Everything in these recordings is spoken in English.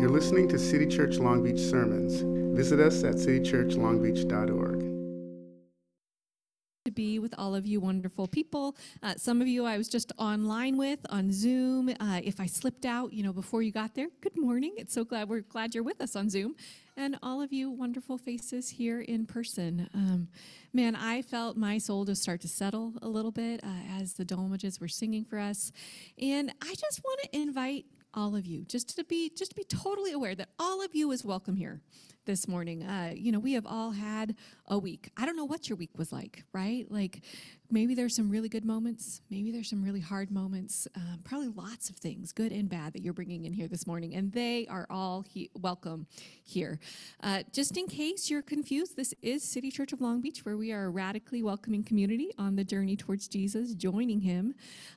You're listening to City Church Long Beach sermons. Visit us at citychurchlongbeach.org to be with all of you wonderful people. Uh, some of you I was just online with on Zoom. Uh, if I slipped out, you know, before you got there, good morning. It's so glad we're glad you're with us on Zoom, and all of you wonderful faces here in person. Um, man, I felt my soul just start to settle a little bit uh, as the Dolomages were singing for us, and I just want to invite all of you. Just to be just to be totally aware that all of you is welcome here this morning. Uh, you know, we have all had a week. I don't know what your week was like, right? Like maybe there's some really good moments, maybe there's some really hard moments, um, probably lots of things, good and bad, that you're bringing in here this morning, and they are all he- welcome here. Uh, just in case you're confused, this is City Church of Long Beach, where we are a radically welcoming community on the journey towards Jesus, joining Him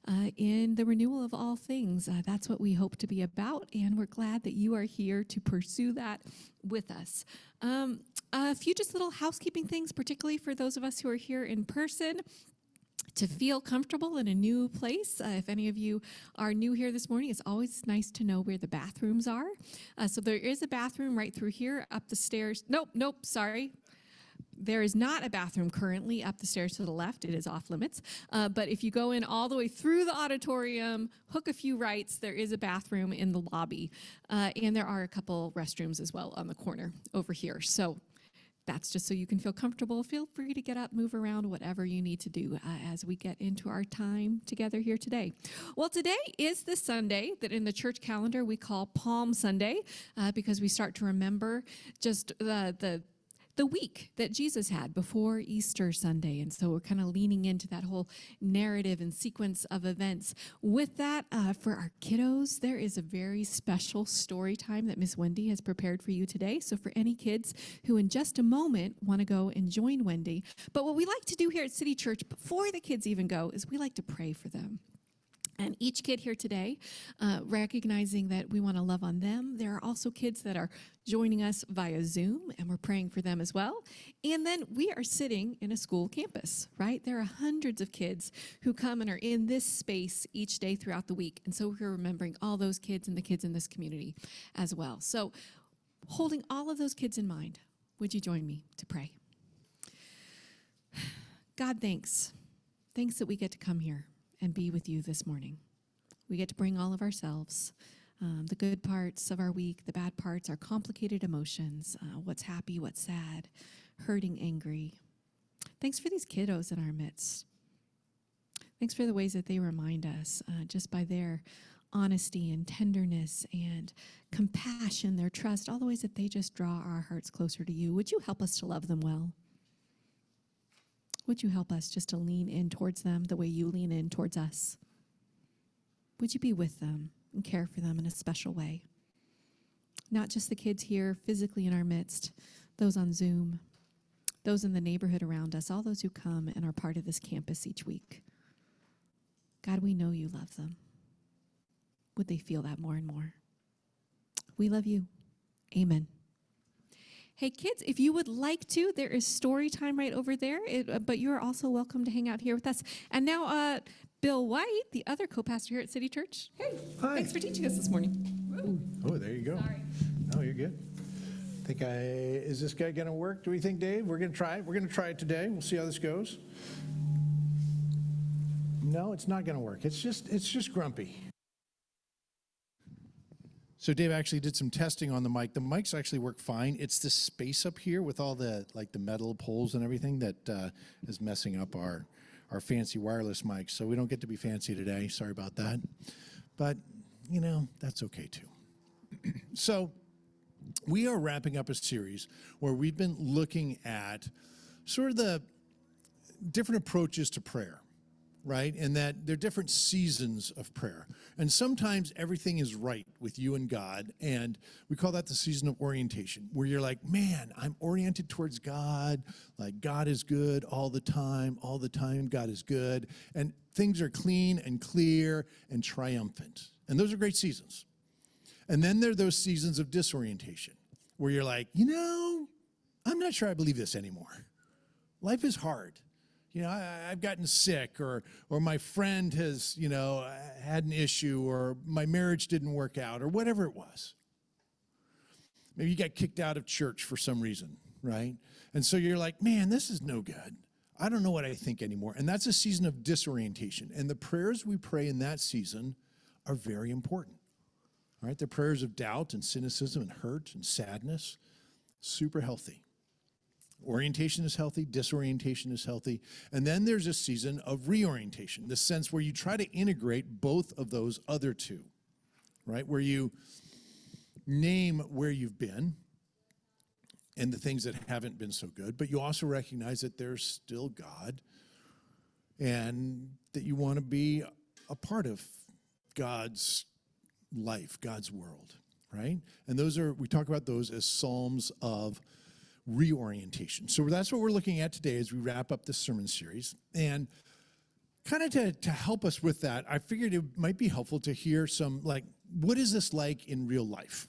uh, in the renewal of all things. Uh, that's what we hope to be about, and we're glad that you are here to pursue that with us. Um, a few just little housekeeping things, particularly for those of us who are here in person to feel comfortable in a new place. Uh, if any of you are new here this morning, it's always nice to know where the bathrooms are. Uh, so there is a bathroom right through here, up the stairs. Nope, nope, sorry. There is not a bathroom currently up the stairs to the left. It is off limits. Uh, but if you go in all the way through the auditorium, hook a few rights, there is a bathroom in the lobby. Uh, and there are a couple restrooms as well on the corner over here. So that's just so you can feel comfortable. Feel free to get up, move around, whatever you need to do uh, as we get into our time together here today. Well, today is the Sunday that in the church calendar we call Palm Sunday uh, because we start to remember just the, the the week that Jesus had before Easter Sunday. And so we're kind of leaning into that whole narrative and sequence of events. With that, uh, for our kiddos, there is a very special story time that Miss Wendy has prepared for you today. So for any kids who in just a moment want to go and join Wendy, but what we like to do here at City Church before the kids even go is we like to pray for them. And each kid here today, uh, recognizing that we want to love on them. There are also kids that are joining us via Zoom, and we're praying for them as well. And then we are sitting in a school campus, right? There are hundreds of kids who come and are in this space each day throughout the week. And so we're remembering all those kids and the kids in this community as well. So, holding all of those kids in mind, would you join me to pray? God, thanks. Thanks that we get to come here and be with you this morning. We get to bring all of ourselves, um, the good parts of our week, the bad parts, our complicated emotions, uh, what's happy, what's sad, hurting, angry. Thanks for these kiddos in our midst. Thanks for the ways that they remind us uh, just by their honesty and tenderness and compassion, their trust, all the ways that they just draw our hearts closer to you. Would you help us to love them well? Would you help us just to lean in towards them the way you lean in towards us? Would you be with them and care for them in a special way? Not just the kids here physically in our midst, those on Zoom, those in the neighborhood around us, all those who come and are part of this campus each week. God, we know you love them. Would they feel that more and more? We love you. Amen. Hey, kids, if you would like to, there is story time right over there, it, uh, but you are also welcome to hang out here with us. And now, uh, Bill White, the other co pastor here at City Church. Hey, Hi. thanks for teaching us this morning. Oh, there you go. Sorry. No, you're good. I Think I, is this guy gonna work? Do we think, Dave? We're gonna try it. We're gonna try it today. We'll see how this goes. No, it's not gonna work. It's just, it's just grumpy. So Dave actually did some testing on the mic. The mics actually work fine. It's the space up here with all the, like the metal poles and everything that uh, is messing up our, our fancy wireless mics. So we don't get to be fancy today. Sorry about that. But, you know, that's okay too. So, we are wrapping up a series where we've been looking at sort of the different approaches to prayer, right? And that there are different seasons of prayer. And sometimes everything is right with you and God. And we call that the season of orientation, where you're like, man, I'm oriented towards God. Like, God is good all the time, all the time, God is good. And things are clean and clear and triumphant. And those are great seasons. And then there are those seasons of disorientation where you're like, you know, I'm not sure I believe this anymore. Life is hard. You know, I, I've gotten sick, or or my friend has, you know, uh, had an issue, or my marriage didn't work out, or whatever it was. maybe you got kicked out of church for some reason, right? And so you're like, man, this is no good. I don't know what I think anymore. And that's a season of disorientation. And the prayers we pray in that season are very important. All right, the prayers of doubt and cynicism and hurt and sadness, super healthy. Orientation is healthy, disorientation is healthy. And then there's a season of reorientation, the sense where you try to integrate both of those other two, right? Where you name where you've been and the things that haven't been so good, but you also recognize that there's still God and that you want to be a part of God's life, God's world, right? And those are, we talk about those as Psalms of reorientation. So that's what we're looking at today as we wrap up this sermon series. And kind of to, to help us with that, I figured it might be helpful to hear some, like, what is this like in real life,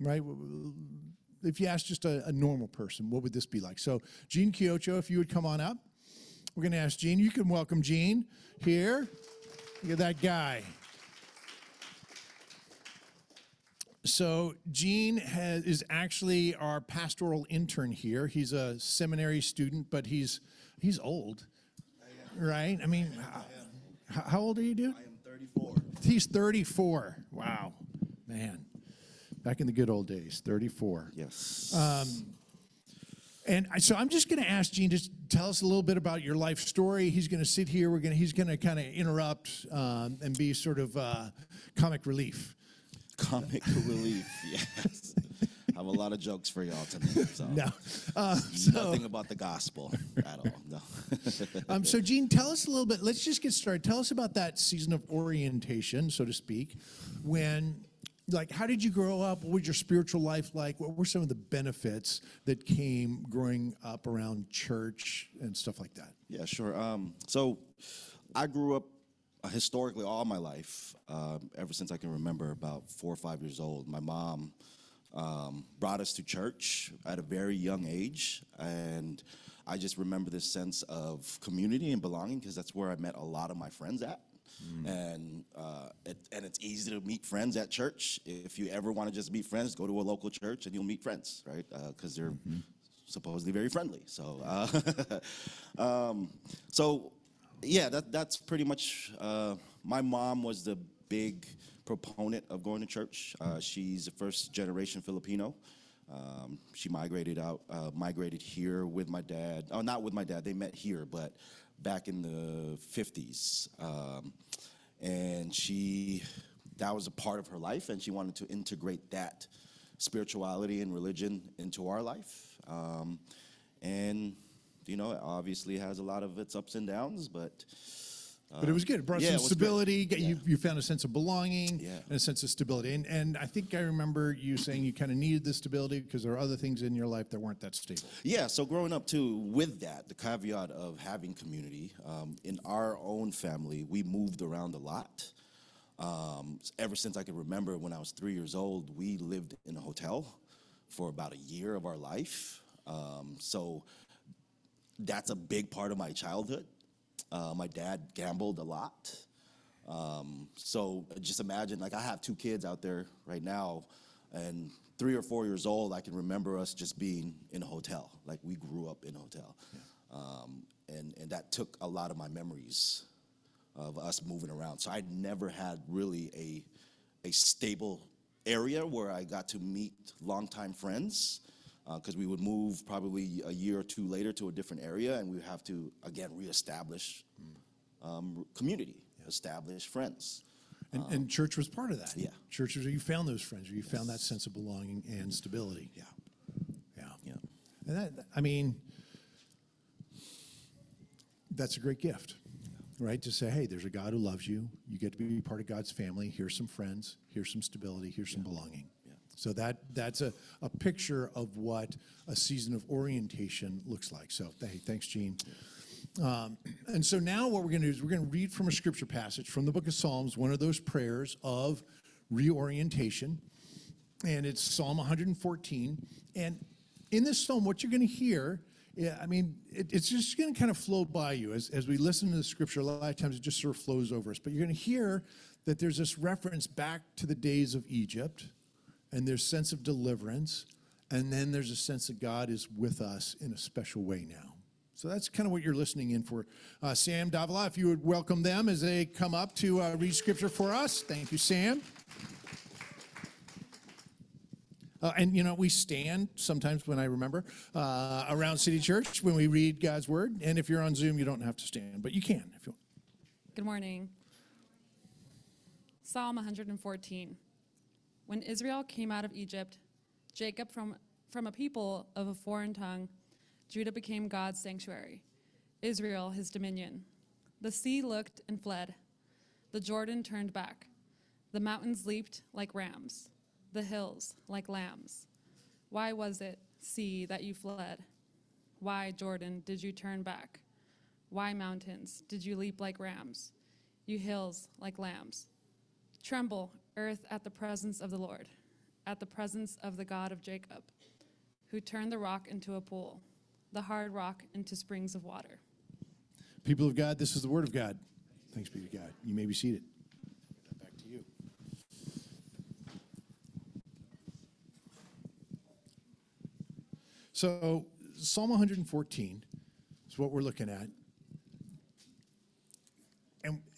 right? If you ask just a, a normal person, what would this be like? So, Gene Kiocho, if you would come on up. We're going to ask Gene. You can welcome Gene here. Look at that guy. So Gene has, is actually our pastoral intern here. He's a seminary student, but he's he's old, right? I mean, how, how old are you, dude? I am 34. He's 34. Wow, man. Back in the good old days, 34. Yes. And I- so I'm just going to ask Gene to tell us a little bit about your life story. He's going to sit here. We're going he's going to kind of interrupt um, and be sort of uh, comic relief. Comic relief. Yes. I have a lot of jokes for y'all tonight. So. No. Uh, Nothing about the gospel at all. No. Um, so, Gene, tell us a little bit. Let's just get started. Tell us about that season of orientation, so to speak. When, like, how did you grow up? What was your spiritual life like? What were some of the benefits that came growing up around church and stuff like that? yeah, sure. Um, so I grew up historically all my life, um, ever since I can remember, about four or five years old. My mom um, brought us to church at a very young age, and I just remember this sense of community and belonging because that's where I met a lot of my friends at. And uh, it, and it's easy to meet friends at church. If you ever want to just meet friends, go to a local church and you'll meet friends, right? Because they're supposedly very friendly. So, uh, um, so yeah, that that's pretty much. Uh, my mom was the big proponent of going to church. Uh, she's a first generation Filipino. Um, she migrated out, uh, migrated here with my dad. Oh, not with my dad. They met here, but back in the '50s. Um, and she, that was a part of her life, and she wanted to integrate that spirituality and religion into our life. Um, and you know, it obviously has a lot of its ups and downs, but But it was good. It brought yeah, some it was stability. Get You, you found a sense of belonging Yeah. and a sense of stability. And, and I think I remember you saying you kind of needed this stability because there are other things in your life that weren't that stable. Yeah, so growing up too, with that, the caveat of having community, um, in our own family, we moved around a lot. Um, ever since I can remember when I was three years old, we lived in a hotel for about a year of our life. Um, so that's a big part of my childhood. Uh, my dad gambled a lot. Um, so just imagine, like I have two kids out there right now, and three or four years old, I can remember us just being in a hotel. Like we grew up in a hotel, um, and and that took a lot of my memories of us moving around. So I never had really a a stable area where I got to meet longtime friends. Because we would move probably a year or two later to a different area, and we would have to again reestablish um, community, establish friends. And, and church was part of that. Yeah. Church was you found those friends, where you found that sense of belonging and stability. Yeah, Yeah. yeah, And that, I mean, that's a great gift, right? To say, hey, there's a God who loves you. You get to be part of God's family. Here's some friends. Here's some stability. Here's some belonging. So that that's a, a picture of what a season of orientation looks like. So, hey, thanks, Gene. Um, and so now what we're going to do is we're going to read from a scripture passage from the book of Psalms, one of those prayers of reorientation. And it's Psalm 114. And in this psalm, what you're going to hear, yeah, I mean, it, it's just going to kind of flow by you as, as we listen to the scripture. A lot of times it just sort of flows over us. But you're going to hear that there's this reference back to the days of Egypt and there's sense of deliverance And then there's a sense that God is with us in a special way now. So that's kind of what you're listening in for. Uh, Sam Davila, if you would welcome them as they come up to uh, read scripture for us. Thank you, Sam. Uh, and you know, we stand sometimes when I remember uh, around City Church when we read God's word. And if you're on Zoom, you don't have to stand, but you can if you want. Good morning. Psalm 114. When Israel came out of Egypt, Jacob from, from a people of a foreign tongue, Judah became God's sanctuary, Israel his dominion. The sea looked and fled, the Jordan turned back, the mountains leaped like rams, the hills like lambs. Why was it, sea, that you fled? Why, Jordan, did you turn back? Why, mountains, did you leap like rams? You hills like lambs. Tremble, earth, at the presence of the Lord, at the presence of the God of Jacob, who turned the rock into a pool, the hard rock into springs of water. People of God, this is the word of God. Thanks be to God. You may be seated. Back to you. So, Psalm 114 is what we're looking at.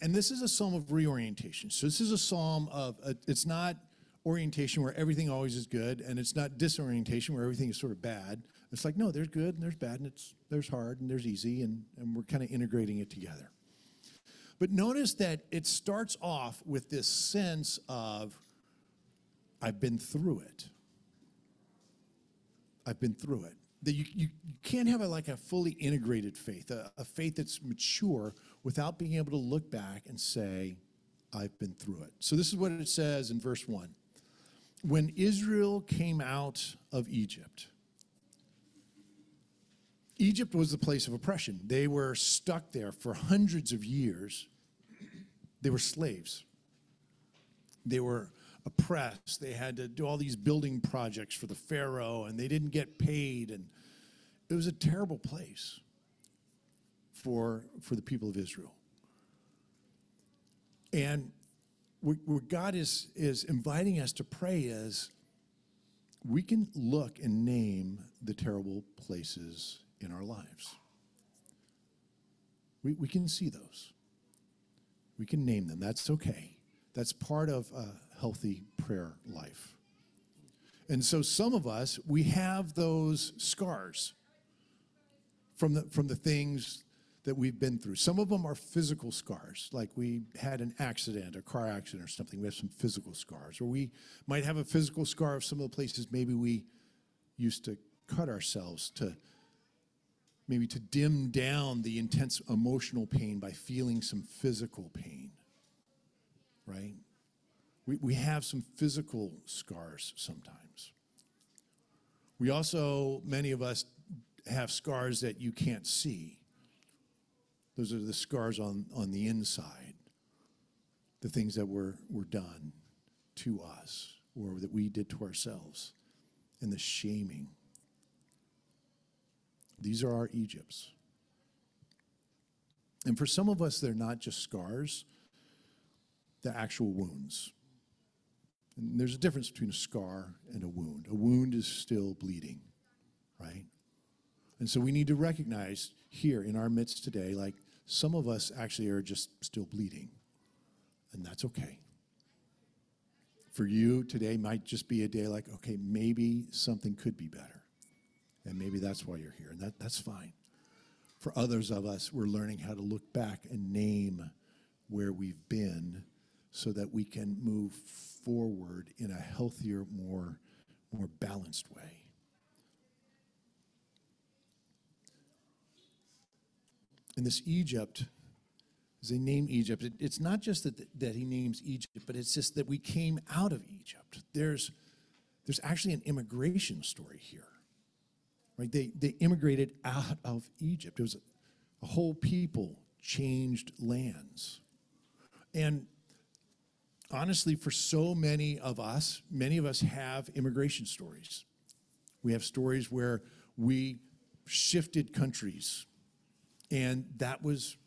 And, this is a psalm of reorientation. So, this is a psalm of, uh it's not orientation where everything always is good, and it's not disorientation where everything is sort of bad. It's like, no, there's good and there's bad, and it's, there's hard and there's easy, and, and we're kind of integrating it together. But notice that it starts off with this sense of, I've been through it. I've been through it. That you, you, you can't have a, like a fully integrated faith, a, a faith that's mature without being able to look back and say, I've been through it. So this is what it says in verse 1. When Israel came out of Egypt, Egypt was the place of oppression. They were stuck there for hundreds of years. They were slaves. They were oppressed. They had to do all these building projects for the Pharaoh, and they didn't get paid. And it was a terrible place for, for the people of Israel. And what, God is, is inviting us to pray is we can look and name the terrible places in our lives. We, we can see those. We can name them. That's okay. That's part of a healthy prayer life. And so some of us, we have those scars from the, from the things that we've been through. Some of them are physical scars, like we had an accident, a car accident or something. We have some physical scars. Or we might have a physical scar of some of the places maybe we used to cut ourselves to maybe to dim down the intense emotional pain by feeling some physical pain, right? We, we have some physical scars sometimes. We also, many of us, have scars that you can't see. Those are the scars on, on the inside, the things that were, were done to us or that we did to ourselves, and the shaming. These are our Egypts. And for some of us, they're not just scars, they're actual wounds. And there's a difference between a scar and a wound. A wound is still bleeding, right? And so we need to recognize here in our midst today, like some of us actually are just still bleeding, and that's okay. For you, today might just be a day like, okay, maybe something could be better. And maybe that's why you're here, and that, that's fine. For others of us, we're learning how to look back and name where we've been so that we can move forward in a healthier, more, more balanced way. And this Egypt, as they name Egypt, it, it's not just that, that he names Egypt, but it's just that we came out of Egypt. There's, there's actually an immigration story here. Right? They, they immigrated out of Egypt. It was a, a whole people changed lands. And honestly, for so many of us, many of us have immigration stories. We have stories where we shifted countries, and that was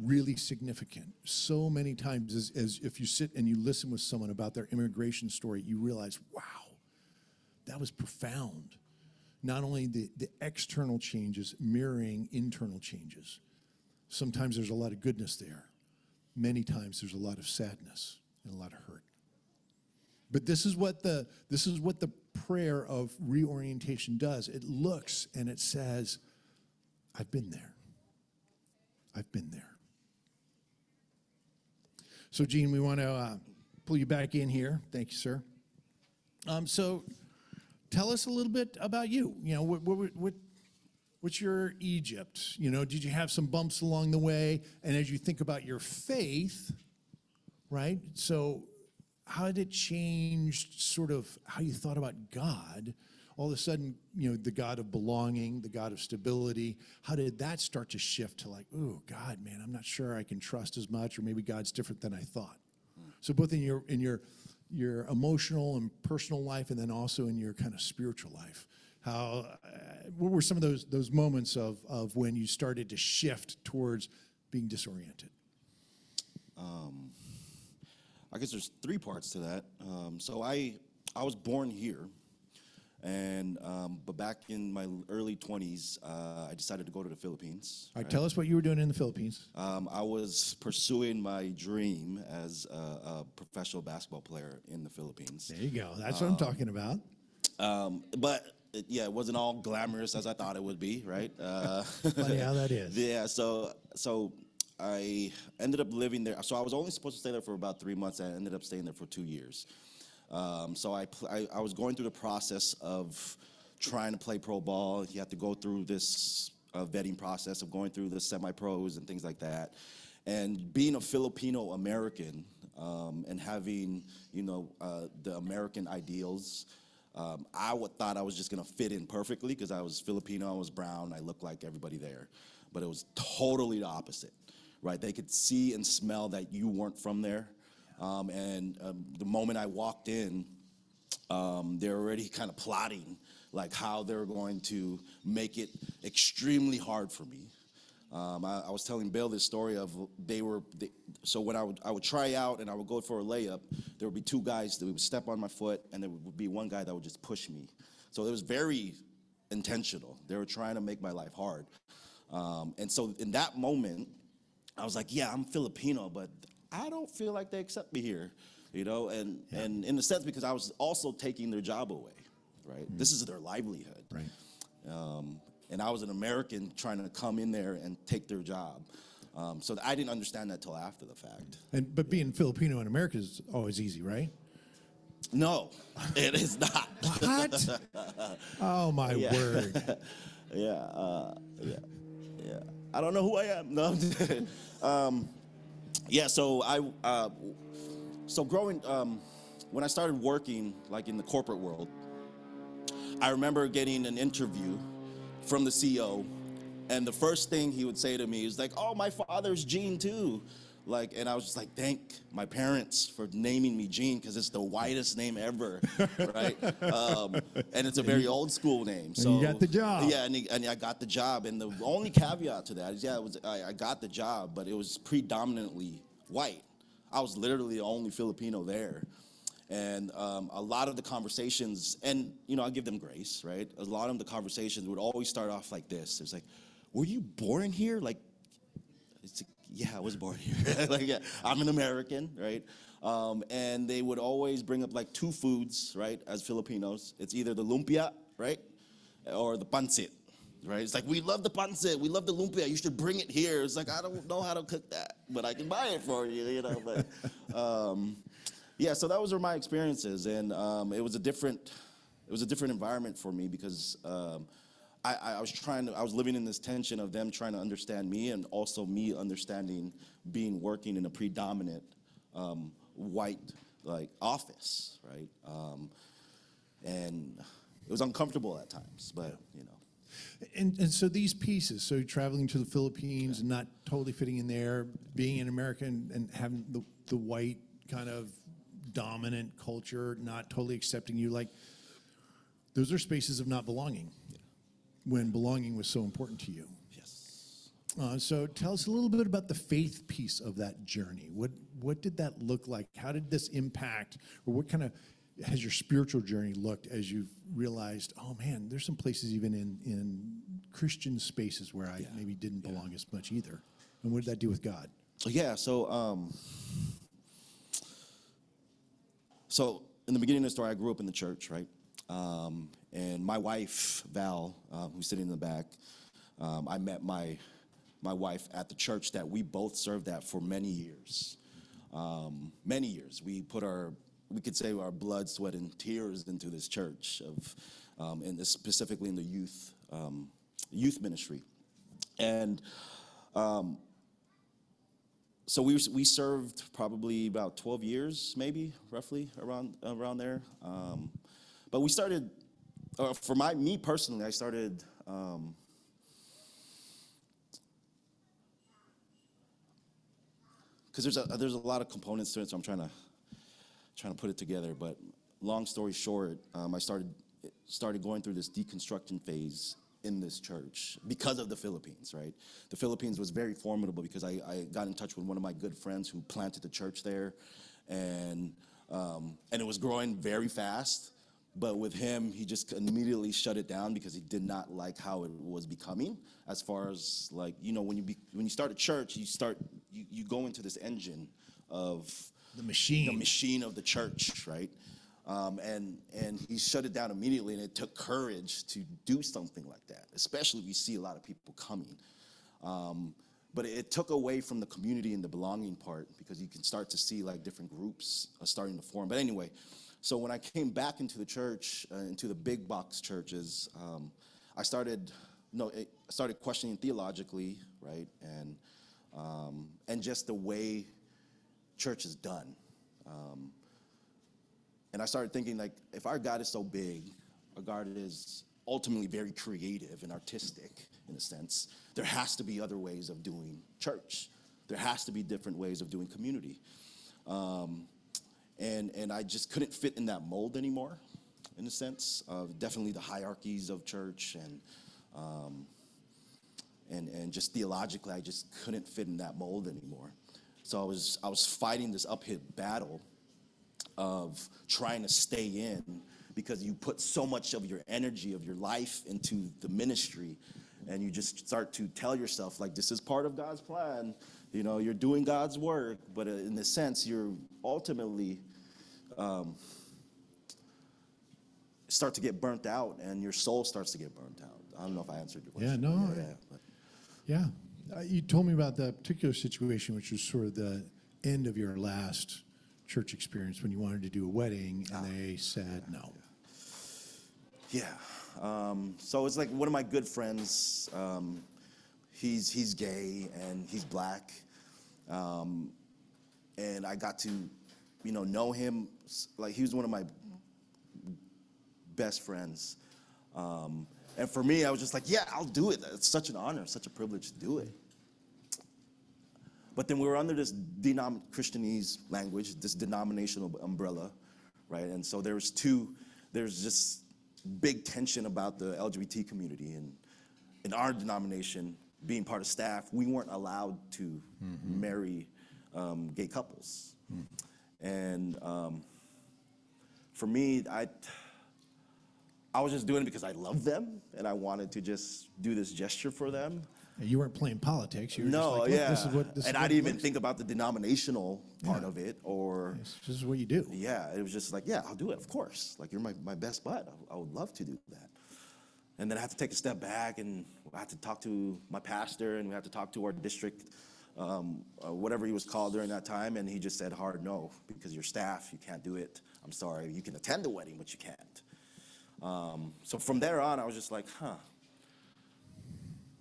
really significant. So many times, as, as if you sit and you listen with someone about their immigration story, you realize, wow, that was profound. Not only the, the external changes mirroring internal changes. Sometimes there's a lot of goodness there. Many times there's a lot of sadness and a lot of hurt. But this is what the this is what the prayer of reorientation does. It looks and it says, I've been there. I've been there. So, Gene, we want to uh, pull you back in here. Thank you, sir. Um, so, tell us a little bit about you. You know, what, what, what, what's your Egypt? You know, did you have some bumps along the way? And as you think about your faith, right? So, how did it change sort of how you thought about God? All of a sudden, you know, the God of belonging, the God of stability, how did that start to shift to like, oh, God, man, I'm not sure I can trust as much, or maybe God's different than I thought. So both in your in your your emotional and personal life, and then also in your kind of spiritual life, how uh, what were some of those those moments of of when you started to shift towards being disoriented? Um, I guess there's three parts to that. Um, so I I was born here, and um, but back in my early 20s, uh, I decided to go to the Philippines. All right, tell us what you were doing in the Philippines. Um, I was pursuing my dream as a, a professional basketball player in the Philippines. There you go. That's what I'm talking about. Um, but it, yeah, it wasn't all glamorous as I thought it would be, right? Uh, Funny how that is. yeah, so so I ended up living there. So I was only supposed to stay there for about three months. I ended up staying there for two years. Um, so I, pl- I I was going through the process of trying to play pro ball. You have to go through this uh, vetting process of going through the semi-pros and things like that. And being a Filipino American um, and having you know uh, the American ideals. Um, I would, thought I was just gonna fit in perfectly because I was Filipino, I was brown, I looked like everybody there. But it was totally the opposite, right? They could see and smell that you weren't from there. Um, and um, the moment I walked in, um, they're already kind of plotting like how they're going to make it extremely hard for me. Um, I, I was telling Bill this story of they were they, so when I would I would try out and I would go for a layup, there would be two guys that would step on my foot and there would be one guy that would just push me. So it was very intentional. They were trying to make my life hard. Um, and so in that moment, I was like, yeah, I'm Filipino, but I don't feel like they accept me here, you know, and, and in a sense, because I was also taking their job away, right? This is their livelihood. Right. Um, and I was an American trying to come in there and take their job. Um, so I didn't understand that till after the fact. And but being Filipino in America is always easy, right? No, it is not. What? oh my word! yeah, uh, yeah, yeah. I don't know who I am. No, I'm just kidding. um, yeah. So I, uh, so growing, um, when I started working like in the corporate world, I remember getting an interview from the CEO, and the first thing he would say to me is like, "Oh, my father's Gene too." Like, and I was just like, "Thank my parents for naming me Gene because it's the whitest name ever, right?" um, and it's a very old school name. So you got the job. Yeah, and, he- and I got the job. And the only caveat to that is, yeah, it was I, I got the job, but it was predominantly white. I was literally the only Filipino there. And um, a lot of the conversations, and you know, I give them grace, right? A lot of the conversations would always start off like this. It's like, "Were you born here?" Like, like, yeah, I was born here. like, yeah, I'm an American, right? Um, and they would always bring up like two foods, right? As Filipinos, it's either the lumpia, right, or the pancit, right? It's like we love the pancit, we love the lumpia. You should bring it here. It's like I don't know how to cook that, but I can buy it for you, you know. But um, yeah, so that was my experiences, and um, it was a different, it was a different environment for me because um, I, I was trying to, I was living in this tension of them trying to understand me, and also me understanding being working in a predominant um, white like office, right? Um, and it was uncomfortable at times, but you know. And and so these pieces, so traveling to the Philippines and not totally fitting in there, being an American and having the the white kind of dominant culture not totally accepting you, like those are spaces of not belonging. When belonging was so important to you. Yes. Uh, so tell us a little bit about the faith piece of that journey. What what did that look like? How did this impact, or what kind of has your spiritual journey looked as you've realized, oh man, there's some places even in in Christian spaces where I maybe didn't belong as much either. And what did that do with God? Yeah, so um, so in the beginning of the story, I grew up in the church, right? Um, and my wife Val, uh, who's sitting in the back, um, I met my my wife at the church that we both served at for many years. Um, many years, we put our we could say our blood, sweat, and tears into this church of, um, and specifically in the youth um, youth ministry, and so we, we served probably about 12 years maybe roughly around around there. Um, but we started uh, for my me personally i started um, because there's a there's a lot of components to it so i'm trying to trying to put it together but long story short um, i started started going through this deconstruction phase in this church because of the philippines right? The philippines was very formidable because i, I got in touch with one of my good friends who planted the church there and um, and it was growing very fast but with him he just immediately shut it down because he did not like how it was becoming as far as like you know when you be, when you start a church you start you, you go into this engine of The machine. the machine of the church, right? Um, and and he shut it down immediately, and it took courage to do something like that, especially if you see a lot of people coming. Um, but it took away from the community and the belonging part because you can start to see like different groups starting to form. But anyway, so when I came back into the church, uh, into the big box churches, um, I started, no, I started questioning theologically, right, and um, and just the way church is done. Um, and I started thinking, like, if our God is so big, our God is ultimately very creative and artistic in a sense, there has to be other ways of doing church. There has to be different ways of doing community. Um, and, and I just couldn't fit in that mold anymore, in a sense. Uh, definitely the hierarchies of church and, um, and, and just theologically, I just couldn't fit in that mold anymore. So I was, I was fighting this uphill battle of trying to stay in because you put so much of your energy, of your life into the ministry, and you just start to tell yourself, like, this is part of God's plan. You know, you're doing God's work, but in a sense, you're ultimately um, start to get burnt out, and your soul starts to get burnt out. I don't know if I answered your Yeah, question. no, yeah, I- yeah, but- Yeah. Uh, you told me about that particular situation, which was sort of the end of your last church experience when you wanted to do a wedding and they said no. Yeah. Um, so it's like one of my good friends. Um, he's he's gay and he's black, um, and I got to, you know, know him. Like he was one of my best friends, um, and for me, I was just like, yeah, I'll do it. It's such an honor, such a privilege to do it. But then we were under this denom- Christianese language, this denominational umbrella, right? And so there was two, there's just big tension about the LGBT community. And in our denomination, being part of staff, we weren't allowed to marry um, gay couples. And um, for me, I, I was just doing it because I love them and I wanted to just do this gesture for them. You weren't playing politics. You were No, just like, yeah. this is what this and I didn't even think about the denominational part Yeah. of it or This this is what you do. yeah, it was just like, yeah, I'll do it, of course. Like you're my, my best bud. I, I would love to do that. And then I had to take a step back and I had to talk to my pastor and we had to talk to our district, um, uh, whatever he was called during that time. And he just said hard no, because your staff, you can't do it. I'm sorry, you can attend the wedding, but you can't. Um, so from there on, I was just like, huh.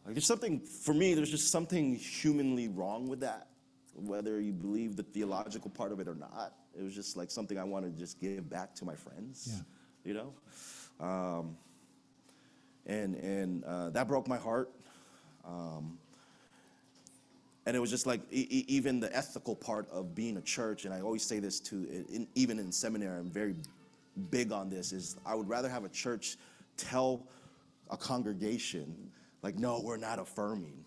Like there's something, for me, there's just something humanly wrong with that, whether you believe the theological part of it or not. It was just like something I wanted to just give back to my friends, Yeah. you know? Um, and and uh, that broke my heart. Um, and it was just like e- e- even the ethical part of being a church, and I always say this too, in, even in seminary, I'm very big on this, is I would rather have a church tell a congregation, like, no, we're not affirming.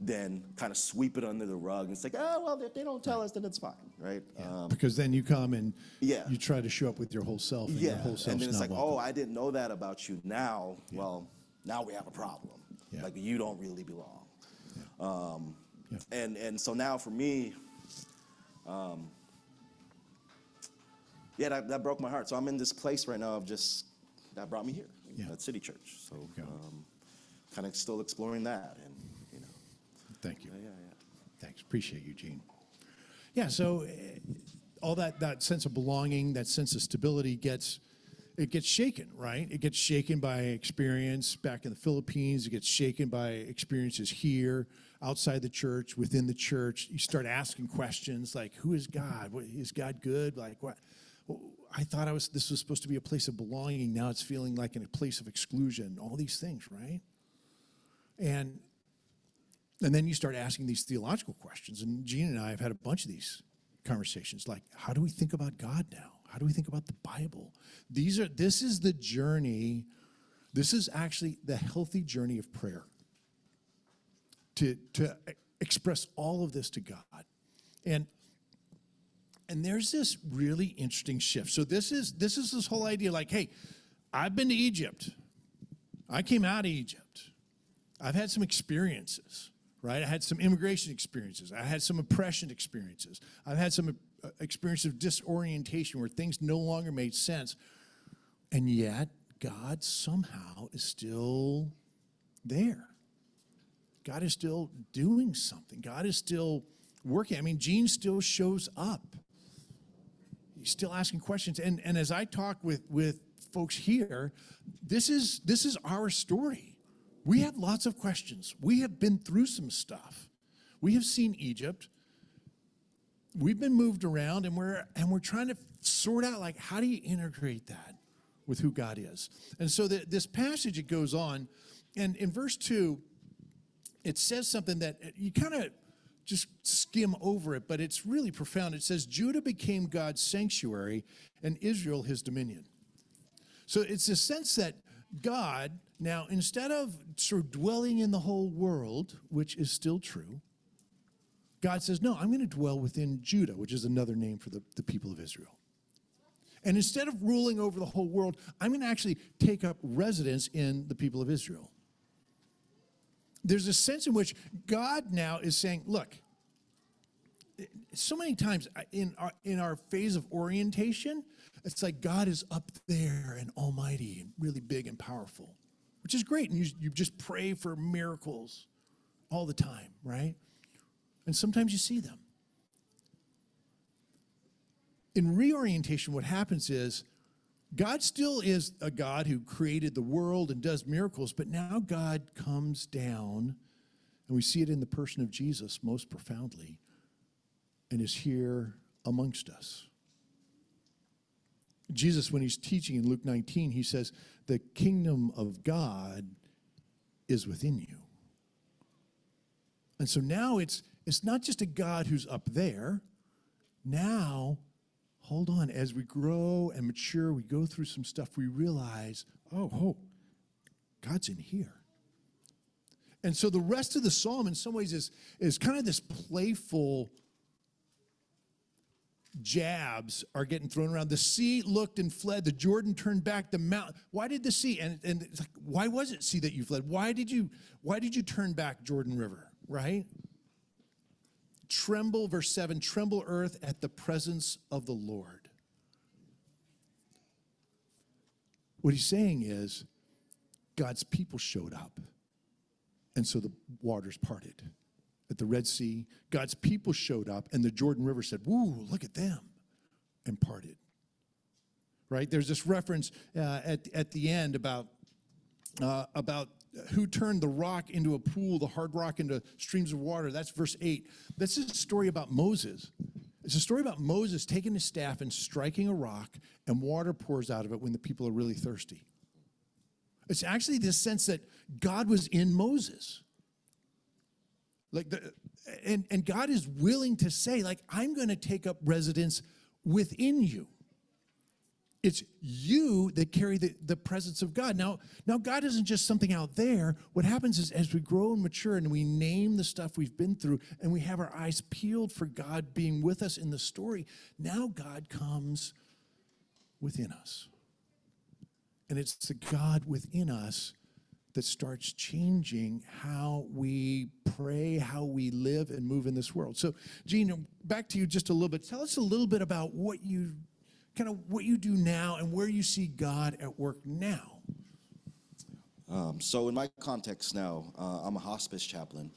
than kind of sweep it under the rug and say, oh, well, if they don't tell us, then it's fine, right? Um, Because then you come and Yeah. you try to show up with your whole self, and yeah, your whole self's and then it's not like, welcome. oh, I didn't know that about you. Now, well, now we have a problem. Yeah. Like you don't really belong. Yeah. And and so now for me, um, yeah, that, that broke my heart. So I'm in this place right now of just that brought me here Yeah. at City Church. So um, kind of still exploring that, and you know, Thank you. yeah, yeah, yeah. Thanks. Appreciate you, Gene. Yeah, so eh, all that, that sense of belonging, that sense of stability gets, it gets shaken, right? It gets shaken by experience back in the Philippines. It gets shaken by experiences here, outside the church, within the church. You start asking questions like, who is God? Is God good? Like what? I thought I was, this was supposed to be a place of belonging. Now it's feeling like in a place of exclusion. All these things, right? And and then you start asking these theological questions. And Gene and I have had a bunch of these conversations like, how do we think about God now? How do we think about the Bible? These are this is the journey, this is actually the healthy journey of prayer. To to express all of this to God. And and there's this really interesting shift. So this is this is this whole idea like, hey, I've been to Egypt. I came out of Egypt. I've had some experiences, right? I had some immigration experiences. I had some oppression experiences. I've had some experience of disorientation where things no longer made sense. And yet, God somehow is still there. God is still doing something. God is still working. I mean, Gene still shows up. He's still asking questions. And, and as I talk with, with folks here, this is, this is our story. We have lots of questions. We have been through some stuff. We have seen Egypt. We've been moved around and we're and we're trying to sort out like how do you integrate that with who God is. And so the, this passage it goes on and in verse 2 it says something that uh, you kind of just skim over it, but it's really profound. It says, Judah became God's sanctuary and Israel his dominion. So it's a sense that God, now, instead of sort of dwelling in the whole world, which is still true, God says, No, I'm going to dwell within Judah, which is another name for the, the people of Israel. And instead of ruling over the whole world, I'm going to actually take up residence in the people of Israel there's a sense in which God now is saying, look, so many times in our, in our phase of orientation, it's like God is up there and almighty and really big and powerful, which is great. And you, you just pray for miracles all the time, right? And sometimes you see them. In reorientation, what happens is God still is a God who created the world and does miracles, but now God comes down, and we see it in the person of Jesus most profoundly, and is here amongst us. Jesus, when he's teaching in Luke 19, he says, The kingdom of God is within you. And so now it's, it's not just a God who's up there. Now hold on, as we grow and mature, we go through some stuff, we realize, oh, oh, God's in here. And so the rest of the psalm, in some ways, is, is kind of this playful jabs are getting thrown around. The sea looked and fled. The Jordan turned back. The mountain. Why did the sea? And, and it's like, why was it sea that you fled? Why did you? Why did you turn back, Jordan River? Right? Tremble, verse 7 tremble, earth, at the presence of the Lord. What he's saying is, God's people showed up. And so the waters parted. At the Red Sea, God's people showed up, and the Jordan River said, Woo, look at them, and parted. Right? There's this reference uh, at, at the end about, uh, about who turned the rock into a pool, the hard rock into streams of water. That's verse 8. This is a story about Moses. It's a story about Moses taking his staff and striking a rock, and water pours out of it when the people are really thirsty. It's actually this sense that God was in Moses. Like the, and, and God is willing to say, like, I'm going to take up residence within you. It's you that carry the, the presence of God. Now, now God isn't just something out there. What happens is as we grow and mature and we name the stuff we've been through and we have our eyes peeled for God being with us in the story, now God comes within us. And it's the God within us that starts changing how we pray, how we live and move in this world. So, Gene, back to you just a little bit. Tell us a little bit about what you kind of what you do now and where you see God at work now. Um, so in my context now, uh, I'm a hospice chaplain,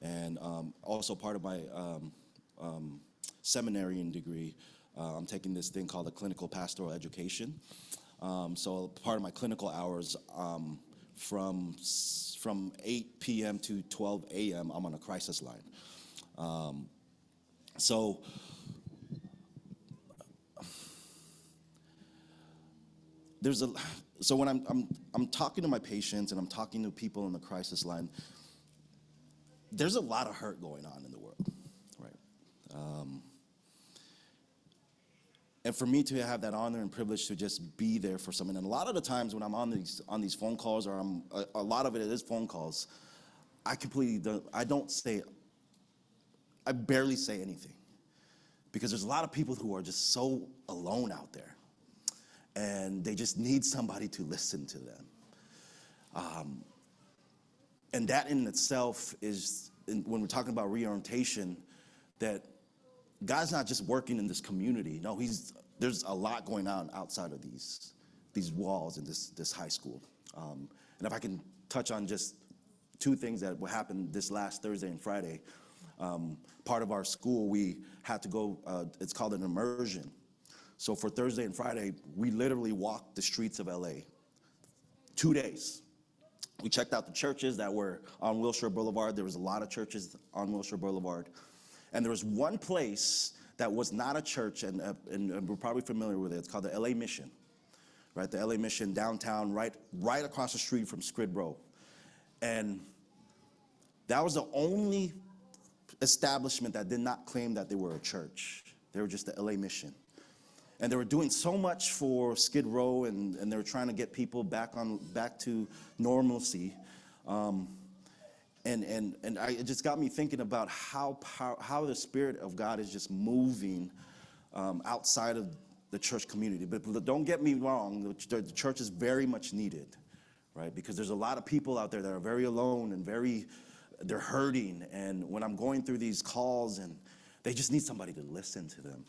and um, also part of my um, um, seminary degree, uh, I'm taking this thing called a clinical pastoral education. Um, so part of my clinical hours, um, from from 8 p.m. to 12 a.m., I'm on a crisis line. So there's a so when I'm, I'm I'm talking to my patients and I'm talking to people on the crisis line, there's a lot of hurt going on in the world, right? Um, and for me to have that honor and privilege to just be there for someone, and a lot of the times when I'm on these on these phone calls, or I'm a, a lot of it is phone calls, I completely don't, I don't say, I barely say anything, because there's a lot of people who are just so alone out there and they just need somebody to listen to them. Um, and that in itself is, when we're talking about reorientation, that God's not just working in this community. No, He's there's a lot going on outside of these these walls in this this high school. Um, and if I can touch on just two things that happened this last Thursday and Friday. Um, part of our school, we had to go. Uh, it's called an immersion. So for Thursday and Friday, we literally walked the streets of LA. Two days. We checked out the churches that were on Wilshire Boulevard. There was a lot of churches on Wilshire Boulevard. And there was one place that was not a church, and, uh, and, and we're probably familiar with it. It's called the LA Mission, right? The LA Mission downtown, right, right across the street from Skid Row. And that was the only establishment that did not claim that they were a church. They were just the LA Mission and they were doing so much for Skid Row, and, and they were trying to get people back on back to normalcy. Um, and and and I, it just got me thinking about how how the Spirit of God is just moving um, outside of the church community. But don't get me wrong, the, the church is very much needed, right? Because there's a lot of people out there that are very alone and very they're hurting. And when I'm going through these calls, and they just need somebody to listen to them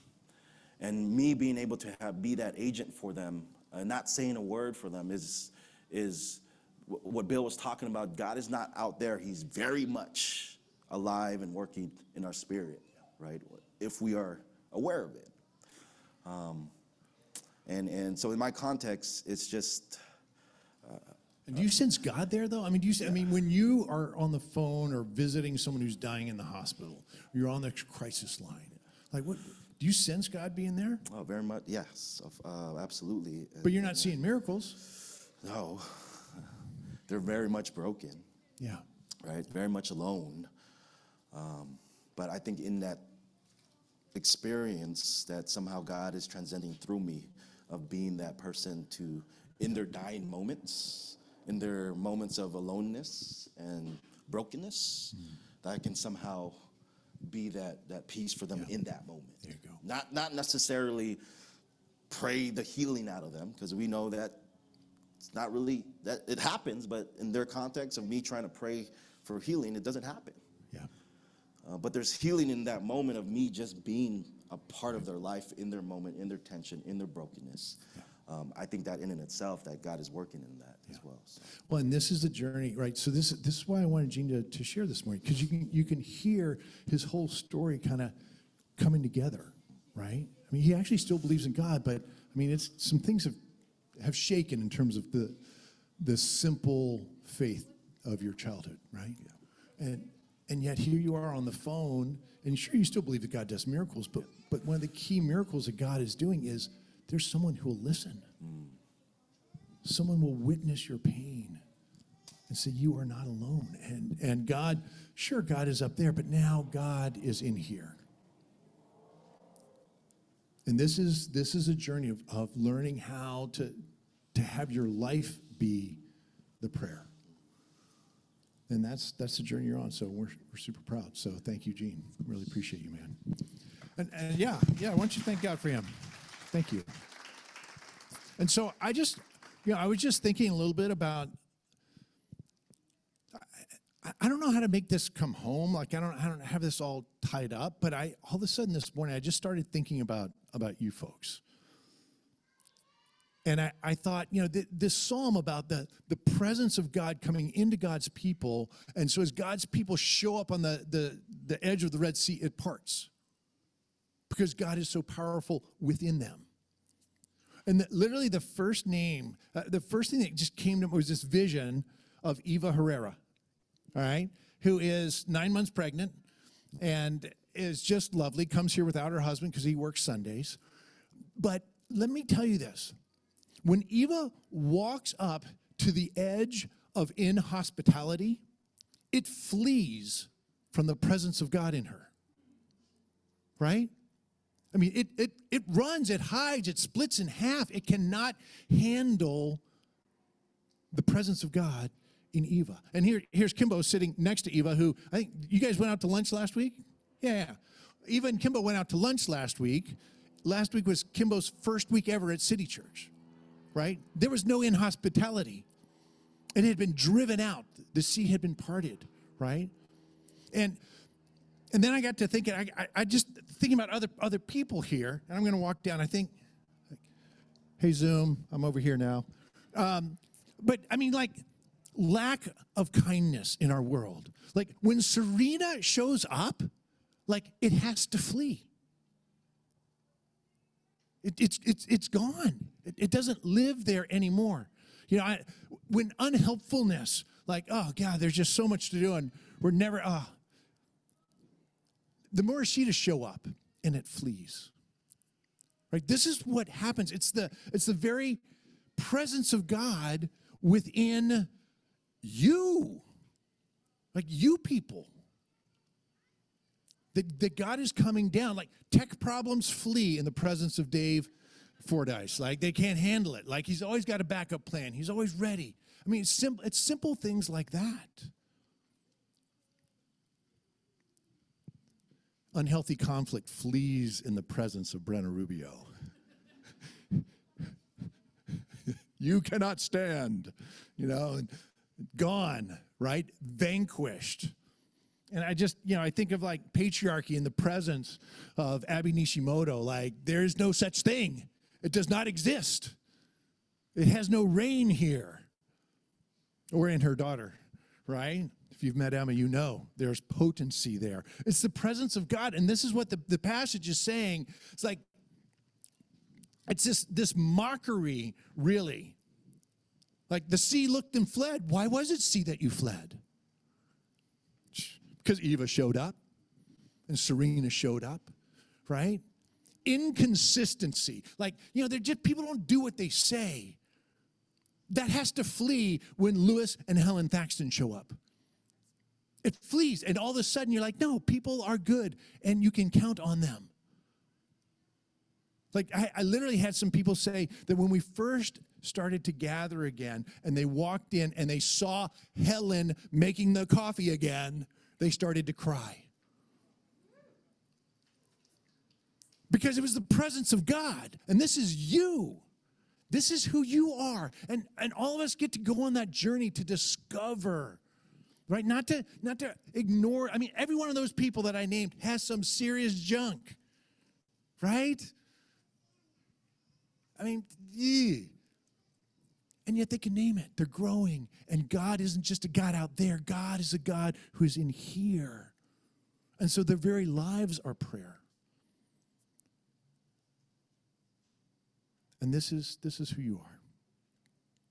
and me being able to have, be that agent for them and not saying a word for them is is what bill was talking about god is not out there he's very much alive and working in our spirit right if we are aware of it um, and and so in my context it's just And do you sense God there, though? I mean, do you? I mean, when you are on the phone or visiting someone who's dying in the hospital, you're on the crisis line, like what? Do you sense God being there? oh, very much yes of- uh, absolutely But you're not seeing miracles. no they're very much broken Yeah. right? Very much alone. Um, but I think in that experience that somehow God is transcending through me of being that person to, in their dying moments, in their moments of aloneness and brokenness, that I can somehow be that, that peace for them in that moment. There you go. Not, not necessarily pray the healing out of them, because we know that it's not really that it happens, but in their context of me trying to pray for healing, it doesn't happen. Yeah. Uh, but there's healing in that moment of me just being a part of their life, in their moment, in their tension, in their brokenness. Um, I think that in and itself, that God is working in that as well. So. Well, and this is the journey, right? So this this is why I wanted Gene to, to share this morning because you can you can hear his whole story kind of coming together, right? I mean, he actually still believes in God, but I mean, it's some things have have shaken in terms of the the simple faith of your childhood, right? Yeah. And and yet here you are on the phone, and sure you still believe that God does miracles, but but one of the key miracles that God is doing is there's someone who will listen. Someone will witness your pain and say you are not alone. And and God, sure God is up there, but now God is in here. And this is this is a journey of, of learning how to to have your life be the prayer. And that's that's the journey you're on. So we're we're super proud. So thank you, Gene. Really appreciate you, man. And, and yeah, yeah, why don't you thank God for him? Thank you. And so I just, you know, I was just thinking a little bit about I- don't know how to make this come home. Like I don't, I don't have this all tied up. But I all of a sudden this morning I just started thinking about about you folks. And I, I thought, you know, th- this psalm about the, the presence of God coming into God's people. And so as God's people show up on the, the, the edge of the Red Sea, it parts because God is so powerful within them. And the, literally, the first name, uh, the first thing that just came to me was this vision of Eva Herrera, all right, who is nine months pregnant and is just lovely, comes here without her husband because he works Sundays. But let me tell you this when Eva walks up to the edge of inhospitality, it flees from the presence of God in her, right? I mean, it, it, it runs, it hides, it splits in half. It cannot handle the presence of God in Eva. And here, here's Kimbo sitting next to Eva, who I think you guys went out to lunch last week? Yeah. Eva and Kimbo went out to lunch last week. Last week was Kimbo's first week ever at City Church, right? There was no inhospitality. It had been driven out. The sea had been parted, right? And and then I got to thinking, I, I, I just thinking about other other people here, and I'm going to walk down. I think, hey Zoom, I'm over here now. Um, but I mean, like lack of kindness in our world. Like when Serena shows up, like it has to flee. It, it's it's it's gone. It, it doesn't live there anymore. You know, I, when unhelpfulness, like oh god, there's just so much to do, and we're never ah the Morishita show up and it flees. Right? This is what happens. It's the it's the very presence of God within you. Like you people. That, that God is coming down. Like tech problems flee in the presence of Dave Fordyce. Like they can't handle it. Like he's always got a backup plan. He's always ready. I mean, it's simple, it's simple things like that. Unhealthy conflict flees in the presence of Brenna Rubio. you cannot stand, you know, gone, right? Vanquished. And I just, you know, I think of like patriarchy in the presence of Abby Nishimoto. Like, there is no such thing, it does not exist. It has no reign here. Or in her daughter, right? If you've met Emma, you know there's potency there. It's the presence of God. And this is what the, the passage is saying. It's like, it's this, this mockery, really. Like the sea looked and fled. Why was it sea that you fled? Because Eva showed up and Serena showed up, right? Inconsistency. Like, you know, they're just people don't do what they say. That has to flee when Lewis and Helen Thaxton show up. It flees, and all of a sudden you're like, no, people are good, and you can count on them. Like, I, I, literally had some people say that when we first started to gather again, and they walked in and they saw Helen making the coffee again, they started to cry. Because it was the presence of God, and this is you. This is who you are. And, and all of us get to go on that journey to discover right? Not to not to ignore i mean every one of those people that i named has some serious junk right? I mean yeah. and yet they can name it. They're growing. And god isn't just a god out there. God is a god who's in here. And so their very lives are prayer. And this is this is who you are